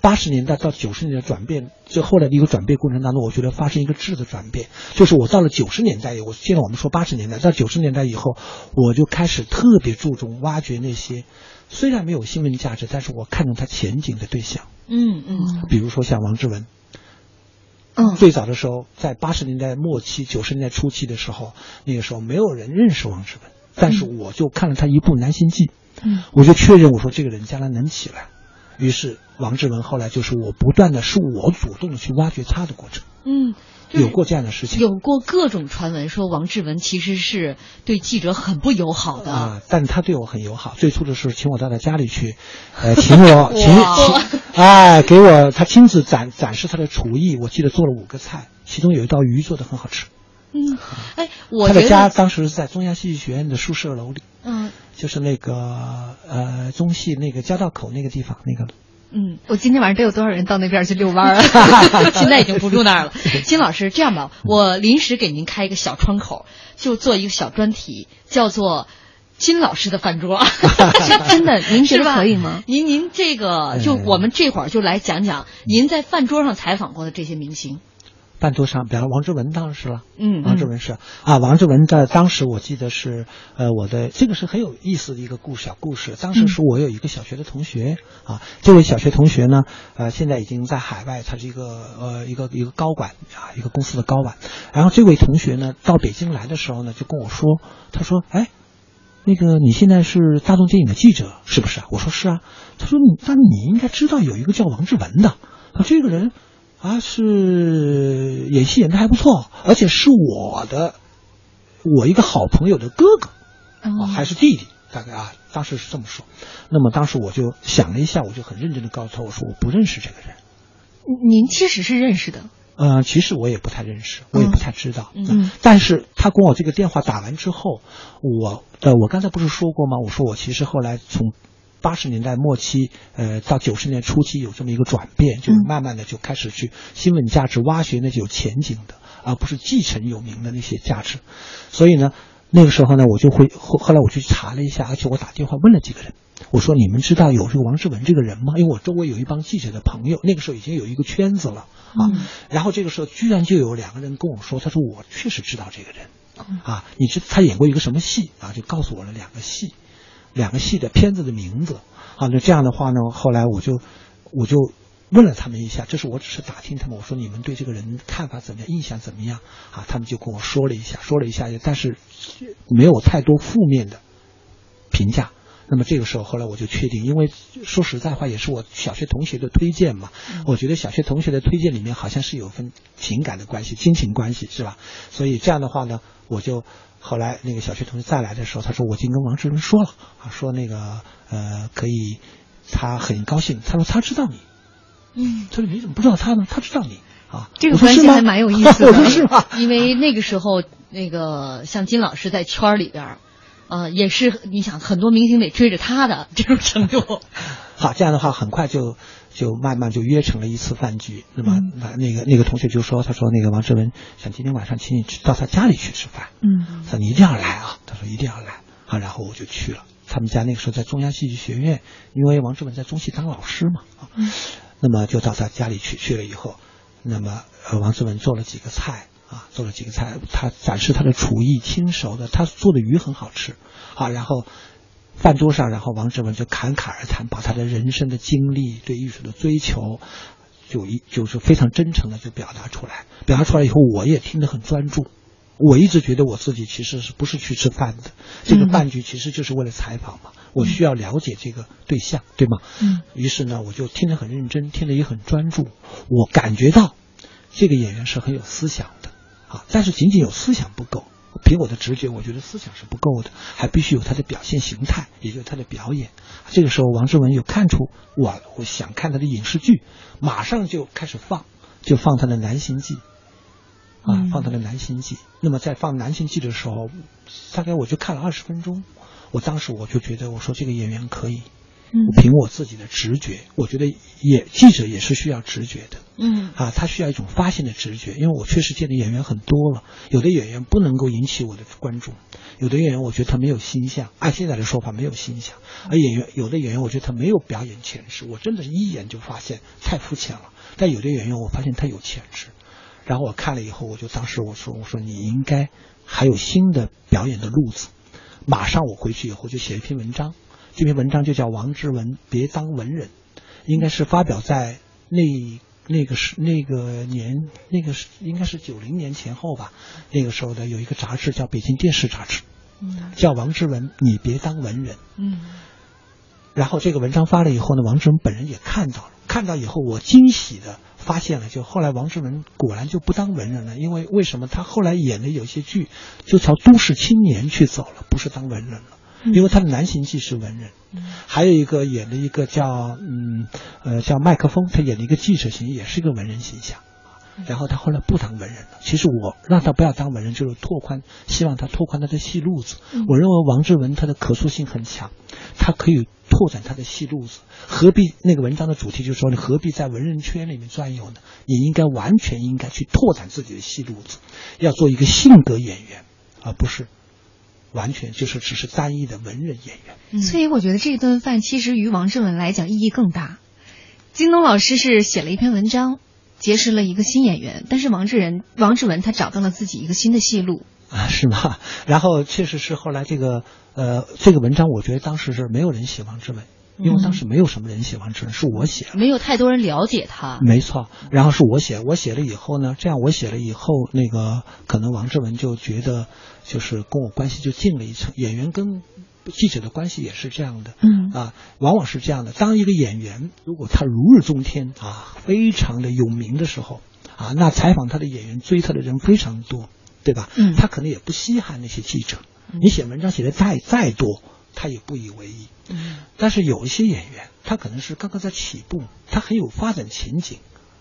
八十年代到九十年代转变，就后来的一个转变过程当中，我觉得发生一个质的转变，就是我到了九十年代，我现在我们说八十年代，到九十年代以后，我就开始特别注重挖掘那些虽然没有新闻价值，但是我看中它前景的对象，嗯嗯。比如说像王志文，嗯，最早的时候，在八十年代末期、九十年代初期的时候，那个时候没有人认识王志文，但是我就看了他一部《南行记》，嗯，我就确认我说这个人将来能起来。于是王志文后来就是我不断的是我主动的去挖掘他的过程，嗯，有过这样的事情。有过各种传闻说王志文其实是对记者很不友好的。啊，但他对我很友好。最初的时候，请我到他家里去，呃，请我 请哎，给我他亲自展展示他的厨艺。我记得做了五个菜，其中有一道鱼做的很好吃。嗯，哎，我他的，家当时是在中央戏剧学院的宿舍楼里，嗯就是那个呃中戏那个交道口那个地方那个。嗯，我今天晚上得有多少人到那边去遛弯儿啊？现在已经不住那儿了。金老师，这样吧，我临时给您开一个小窗口，就做一个小专题，叫做。金老师的饭桌，真的您觉得可以吗？您您这个就嗯我们这会儿就来讲讲您在饭桌上采访过的这些明星。饭桌上，比方王志文当时是了，嗯王志文是啊，王志文在当时我记得是呃我的这个是很有意思的一个故小故事。当时是我有一个小学的同学啊，这位小学同学呢，呃现在已经在海外，他是一个呃一个一个高管啊，一个公司的高管。然后这位同学呢到北京来的时候呢，就跟我说，他说哎。那个你现在是大众电影的记者是不是啊？我说是啊。他说你那你应该知道有一个叫王志文的，他这个人啊，是演戏演的还不错，而且是我的我一个好朋友的哥哥啊，哦还是弟弟，大概啊，当时是这么说。那么当时我就想了一下，我就很认真的告诉他，我说我不认识这个人。您其实是认识的，呃，其实我也不太认识，我也不太知道。嗯但是他跟我这个电话打完之后，我呃，我刚才不是说过吗？我说我其实后来从八十年代末期，呃，到九十年初期有这么一个转变，就嗯慢慢的就开始去新闻价值挖掘那些有前景的，而不是继承有名的那些价值。所以呢，那个时候呢，我就会后后来我去查了一下，而且我打电话问了几个人。我说你们知道有这个王志文这个人吗？因为我周围有一帮记者的朋友，那个时候已经有一个圈子了啊。嗯然后这个时候居然就有两个人跟我说，他说我确实知道这个人，啊，你知他演过一个什么戏啊？就告诉我了两个戏，两个戏的片子的名字啊。那这样的话呢，后来我就我就问了他们一下，这是我只是打听他们，我说你们对这个人看法怎么样，印象怎么样啊？他们就跟我说了一下，说了一下，但是没有太多负面的评价。那么这个时候，后来我就确定，因为说实在话，也是我小学同学的推荐嘛。我觉得小学同学的推荐里面好像是有份情感的关系、亲情关系，是吧？所以这样的话呢，我就后来那个小学同学再来的时候，他说我已经跟王志文说了啊，说那个呃可以，他很高兴，他说他知道你，嗯，他说你怎么不知道他呢？他知道你。啊，这个关系还蛮有意思的。我说是吗？因为那个时候，那个像金老师在圈里边儿，呃，也是你想很多明星得追着他的这种程度。好，这样的话很快就就慢慢就约成了一次饭局。那么嗯那那个那个同学就说，他说那个王志文想今天晚上请你去到他家里去吃饭。嗯他说你一定要来啊，他说一定要来啊，然后我就去了。他们家那个时候在中央戏剧学院，因为王志文在中戏当老师嘛啊，嗯那么就到他家里去。去了以后，那么呃王志文做了几个菜啊，做了几个菜，他展示他的厨艺，亲手的，他做的鱼很好吃啊。然后饭桌上，然后王志文就侃侃而谈，把他的人生的经历、对艺术的追求，就一就是非常真诚的就表达出来。表达出来以后，我也听得很专注。我一直觉得我自己其实是不是去吃饭的，这个嗯饭局其实就是为了采访嘛，我需要了解这个对象，对吗？嗯于是呢，我就听得很认真，听得也很专注，我感觉到这个演员是很有思想的啊，但是仅仅有思想不够。凭我的直觉，我觉得思想是不够的，还必须有他的表现形态，也就是他的表演。这个时候，王志文有看出我我想看他的影视剧，马上就开始放，就放他的《南行记》啊嗯，放他的《南行记》。那么在放《南行记》的时候，大概我就看了二十分钟，我当时我就觉得，我说这个演员可以，嗯凭我自己的直觉，我觉得也记者也是需要直觉的。嗯。啊，他需要一种发现的直觉，因为我确实见的演员很多了，有的演员不能够引起我的关注，有的演员我觉得他没有形象，按现在的说法没有形象，而演员有的演员我觉得他没有表演潜质，我真的是一眼就发现太肤浅了，但有的演员我发现他有潜质，然后我看了以后，我就当时我说我说你应该还有新的表演的路子，马上我回去以后就写一篇文章，这篇文章就叫王志文别当文人，应该是发表在那那个是那个年那个是应该是九零年前后吧，那个时候的有一个杂志叫《北京电视杂志》，嗯叫王志文你别当文人。嗯然后这个文章发了以后呢，王志文本人也看到了，看到以后我惊喜的发现了，就后来王志文果然就不当文人了，因为为什么他后来演的有些剧就朝都市青年去走了，不是当文人了。因为他的《男行记》是文人，还有一个演的一个叫嗯呃叫麦克风，他演的一个记者型，也是一个文人形象。然后他后来不当文人了。其实我让他不要当文人，就是拓宽，希望他拓宽他的戏路子。我认为王志文他的可塑性很强，他可以拓展他的戏路子。何必那个文章的主题就是说，你何必在文人圈里面转悠呢？你应该完全应该去拓展自己的戏路子，要做一个性格演员，而不是完全就是只是单一的文人演员。嗯所以我觉得这顿饭其实于王志文来讲意义更大。京东老师是写了一篇文章，结识了一个新演员，但是王志仁、王志文他找到了自己一个新的戏路。啊，是吗？然后确实是后来这个呃这个文章，我觉得当时是没有人写王志文，因为当时没有什么人写王志文，是我写了。没有太多人了解他。没错，然后是我写，我写了以后呢，这样我写了以后，那个可能王志文就觉得就是跟我关系就近了一层。演员跟记者的关系也是这样的，嗯啊，往往是这样的。当一个演员如果他如日中天啊，非常的有名的时候啊，那采访他的演员追他的人非常多，对吧？嗯他可能也不稀罕那些记者，你写文章写的再再多，他也不以为意。嗯但是有一些演员，他可能是刚刚在起步，他很有发展前景，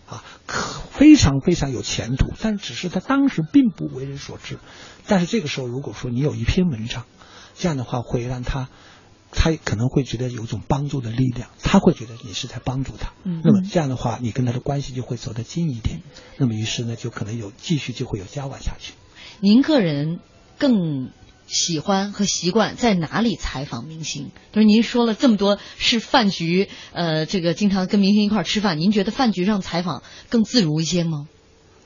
啊，可非常非常有前途，但只是他当时并不为人所知。但是这个时候，如果说你有一篇文章，这样的话会让他，他可能会觉得有一种帮助的力量，他会觉得你是在帮助他。嗯那么这样的话，你跟他的关系就会走得近一点。那么于是呢，就可能有继续就会有交往下去。您个人更喜欢和习惯在哪里采访明星？就是您说了这么多是饭局，呃，这个经常跟明星一块儿吃饭，您觉得饭局上采访更自如一些吗？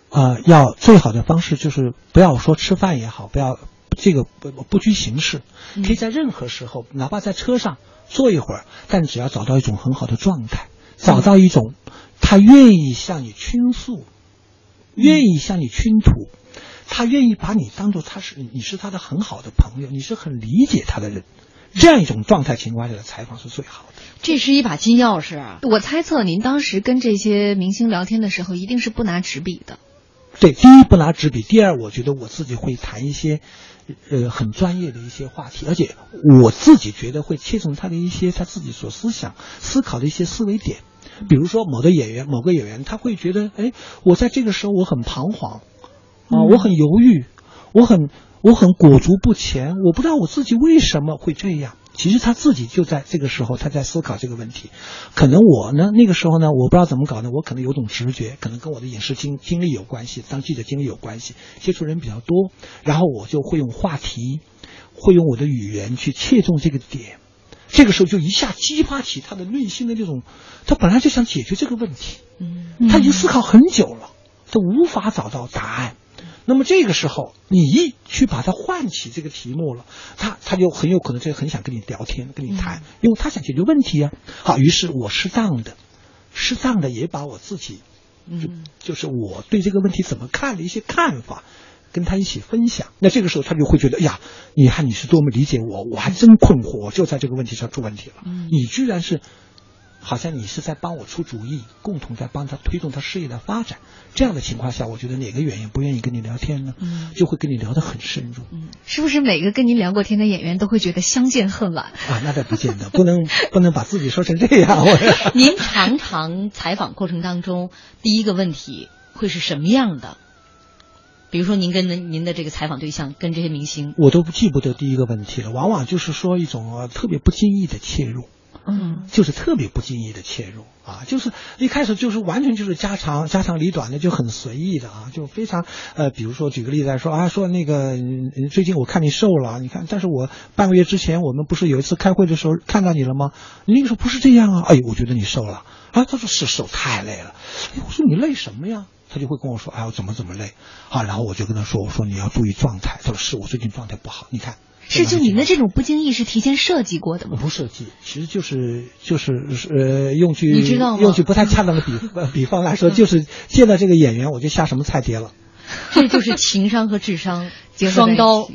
啊、要最好的方式就是不要说吃饭也好，不要这个不不拘形式，可以在任何时候，哪怕在车上坐一会儿，但只要找到一种很好的状态，找到一种他愿意向你倾诉，愿意向你倾吐，他愿意把你当做他是你是他的很好的朋友，你是很理解他的人，这样一种状态情况下的采访是最好的。这是一把金钥匙啊！我猜测您当时跟这些明星聊天的时候，一定是不拿纸笔的。对，第一不拿纸笔，第二我觉得我自己会谈一些，呃，很专业的一些话题，而且我自己觉得会切中他的一些他自己所思想、思考的一些思维点。比如说某的演员，某个演员他会觉得，哎，我在这个时候我很彷徨，啊，我很犹豫，我很我很裹足不前，我不知道我自己为什么会这样。其实他自己就在这个时候，他在思考这个问题。可能我呢，那个时候呢，我不知道怎么搞的，我可能有种直觉，可能跟我的影视经经历有关系，当记者经历有关系，接触人比较多，然后我就会用话题，会用我的语言去切中这个点。这个时候就一下激发起他的内心的这种，他本来就想解决这个问题，嗯他已经思考很久了，他无法找到答案。那么这个时候，你一去把他唤起这个题目了，他他就很有可能就很想跟你聊天，跟你谈，因为他想解决问题啊。好，于是我适当的，适当的也把我自己，就嗯就是我对这个问题怎么看的一些看法，跟他一起分享。那这个时候他就会觉得，哎呀，你看你是多么理解我，我还真困惑，我就在这个问题上出问题了。嗯你居然是。好像你是在帮我出主意，共同在帮他推动他事业的发展。这样的情况下，我觉得哪个演员不愿意跟你聊天呢？嗯就会跟你聊得很深入。是不是每个跟您聊过天的演员都会觉得相见恨晚？啊，那倒不见得，不能 不能把自己说成这样。我 您常常采访过程当中，第一个问题会是什么样的？比如说，您跟您您的这个采访对象，跟这些明星，我都记不得第一个问题了，往往就是说一种呃特别不经意的切入。嗯就是特别不经意的切入啊，就是一开始就是完全就是家长家长里短的，就很随意的啊，就非常呃，比如说举个例子来说啊，说那个最近我看你瘦了，你看，但是我半个月之前我们不是有一次开会的时候看到你了吗？你那个时候不是这样啊，哎，我觉得你瘦了啊，他说是瘦太累了，哎，我说你累什么呀？他就会跟我说，哎，我怎么怎么累啊？然后我就跟他说，我说你要注意状态。他说是我最近状态不好，你看。是就你们的这种不经意是提前设计过的吗？不设计，其实就是就是呃，用句你知道吗用句不太恰当的比呃比方来说，就是见到这个演员我就下什么菜碟了。这就是情商和智商 结合双高，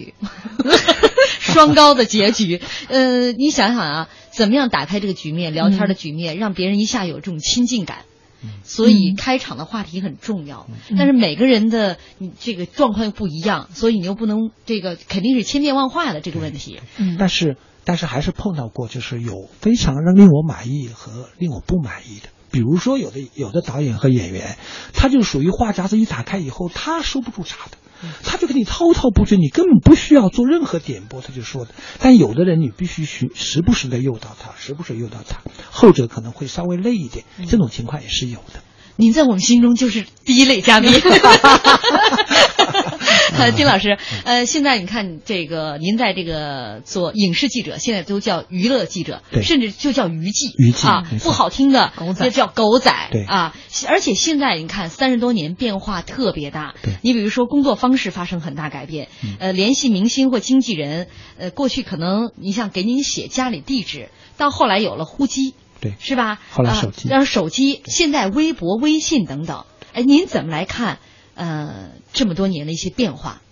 双高的结局。呃，你想想啊，怎么样打开这个局面，聊天的局面，让别人一下有这种亲近感。所以开场的话题很重要，但是每个人的你这个状况又不一样，所以你又不能这个肯定是千变万化的这个问题。嗯。但是但是还是碰到过，就是有非常让令我满意和令我不满意的。比如说，有的有的导演和演员，他就属于话匣子一打开以后，他收不住茬的，他就给你滔滔不绝，你根本不需要做任何点拨，他就说的。但有的人你必须去时不时的诱导他，时不时诱导他，后者可能会稍微累一点，这种情况也是有的。您在我们心中就是第一类嘉宾。呃，金老师，呃，现在你看这个，您在这个做影视记者，现在都叫娱乐记者，对。甚至就叫娱记，娱记啊不好听的狗仔。就叫狗仔，对。啊，而且现在你看三十多年变化特别大对，你比如说工作方式发生很大改变，嗯。呃，联系明星或经纪人，呃，过去可能你像给您写家里地址，到后来有了呼机，对是吧？啊后来手机然后手机，现在微博、微信等等。哎，您怎么来看？呃，这么多年的一些变化？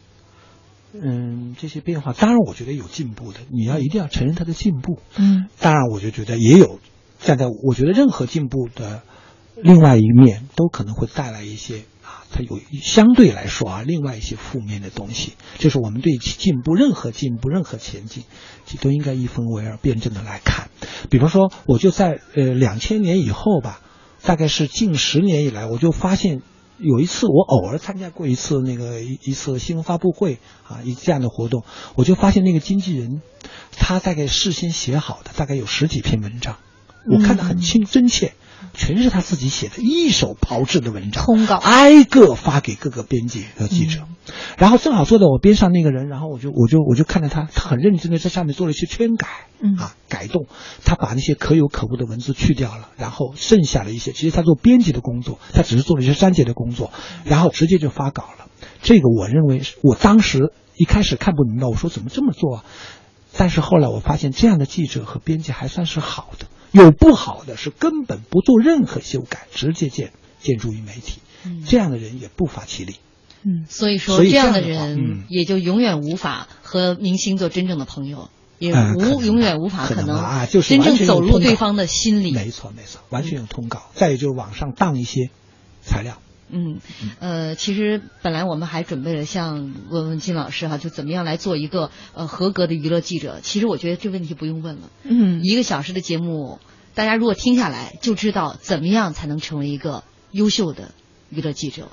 嗯，这些变化，当然我觉得有进步的，你要一定要承认它的进步。嗯当然，我就觉得也有站在我觉得任何进步的另外一面，都可能会带来一些啊，它有相对来说啊，另外一些负面的东西。就是我们对进步，任何进步、任何前进，其实都应该一分为二，辩证的来看。比方说，我就在呃两千年以后吧，大概是近十年以来，我就发现。有一次，我偶尔参加过一次那个一一次新闻发布会啊，一这样的活动，我就发现那个经纪人，他大概事先写好的，大概有十几篇文章，我看得很清真切，全是他自己写的，一手炮制的文章，通稿挨个发给各个编辑和记者。然后正好坐在我边上那个人，然后我就我就我就看着他，他很认真的在上面做了一些圈改，嗯啊改动，他把那些可有可无的文字去掉了，然后剩下的一些，其实他做编辑的工作，他只是做了一些删节的工作，然后直接就发稿了。这个我认为是我当时一开始看不明白，我说怎么这么做啊？但是后来我发现，这样的记者和编辑还算是好的，有不好的是根本不做任何修改，直接建建筑于媒体，这样的人也不乏其例。嗯所以说这样的人嗯也就永远无法和明星做真正的朋友，也无永远无法可能能啊就是真正走入对方的心里。没错没错，完全有通稿。再有就是网上当一些材料。嗯，呃，其实本来我们还准备了像问问金老师哈，就怎么样来做一个呃合格的娱乐记者。其实我觉得这问题不用问了，嗯一个小时的节目，大家如果听下来就知道怎么样才能成为一个优秀的娱乐记者。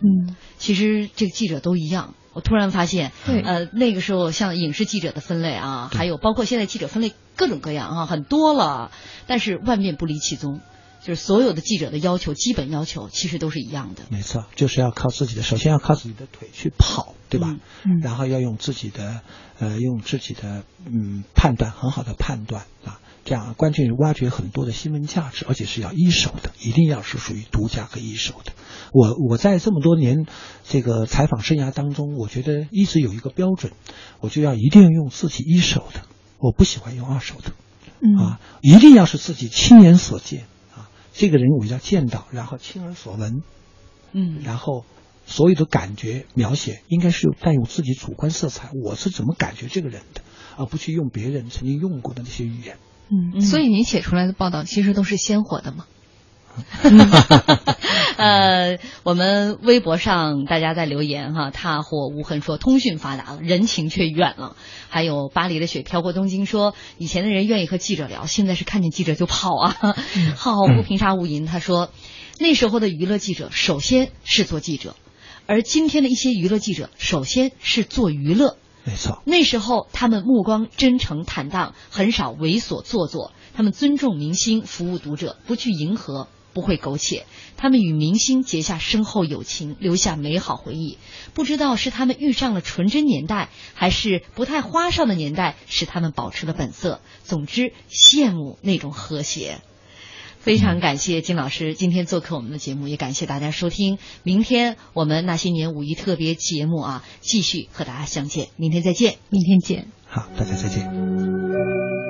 嗯其实这个记者都一样。我突然发现，对呃，那个时候像影视记者的分类啊，还有包括现在记者分类各种各样啊，很多了。但是万变不离其宗，就是所有的记者的要求，基本要求其实都是一样的。没错，就是要靠自己的，首先要靠自己的腿去跑，对吧？嗯然后要用自己的，呃，用自己的嗯判断，很好的判断啊，这样关键是挖掘很多的新闻价值，而且是要一手的，一定要是属于独家和一手的。我我在这么多年这个采访生涯当中，我觉得一直有一个标准，我就要一定要用自己一手的，我不喜欢用二手的。嗯啊，一定要是自己亲眼所见啊，这个人我要见到，然后亲耳所闻，嗯然后所有的感觉描写应该是有带有自己主观色彩，我是怎么感觉这个人的，而不去用别人曾经用过的那些语言。嗯，所以你写出来的报道其实都是鲜活的嘛。呃，我们微博上大家在留言哈，踏或无痕说通讯发达了，人情却远了。还有巴黎的雪飘过东京说，以前的人愿意和记者聊，现在是看见记者就跑啊。浩浩不平沙无垠，他说那时候的娱乐记者首先是做记者，而今天的一些娱乐记者首先是做娱乐。没错，那时候他们目光真诚坦荡，很少猥琐做作。他们尊重明星，服务读者，不去迎合，不会苟且。他们与明星结下深厚友情，留下美好回忆。不知道是他们遇上了纯真年代，还是不太花哨的年代，使他们保持了本色。总之，羡慕那种和谐。非常感谢金老师今天做客我们的节目，也感谢大家收听。明天我们那些年五一特别节目啊，继续和大家相见。明天再见。明天见。好，大家再见。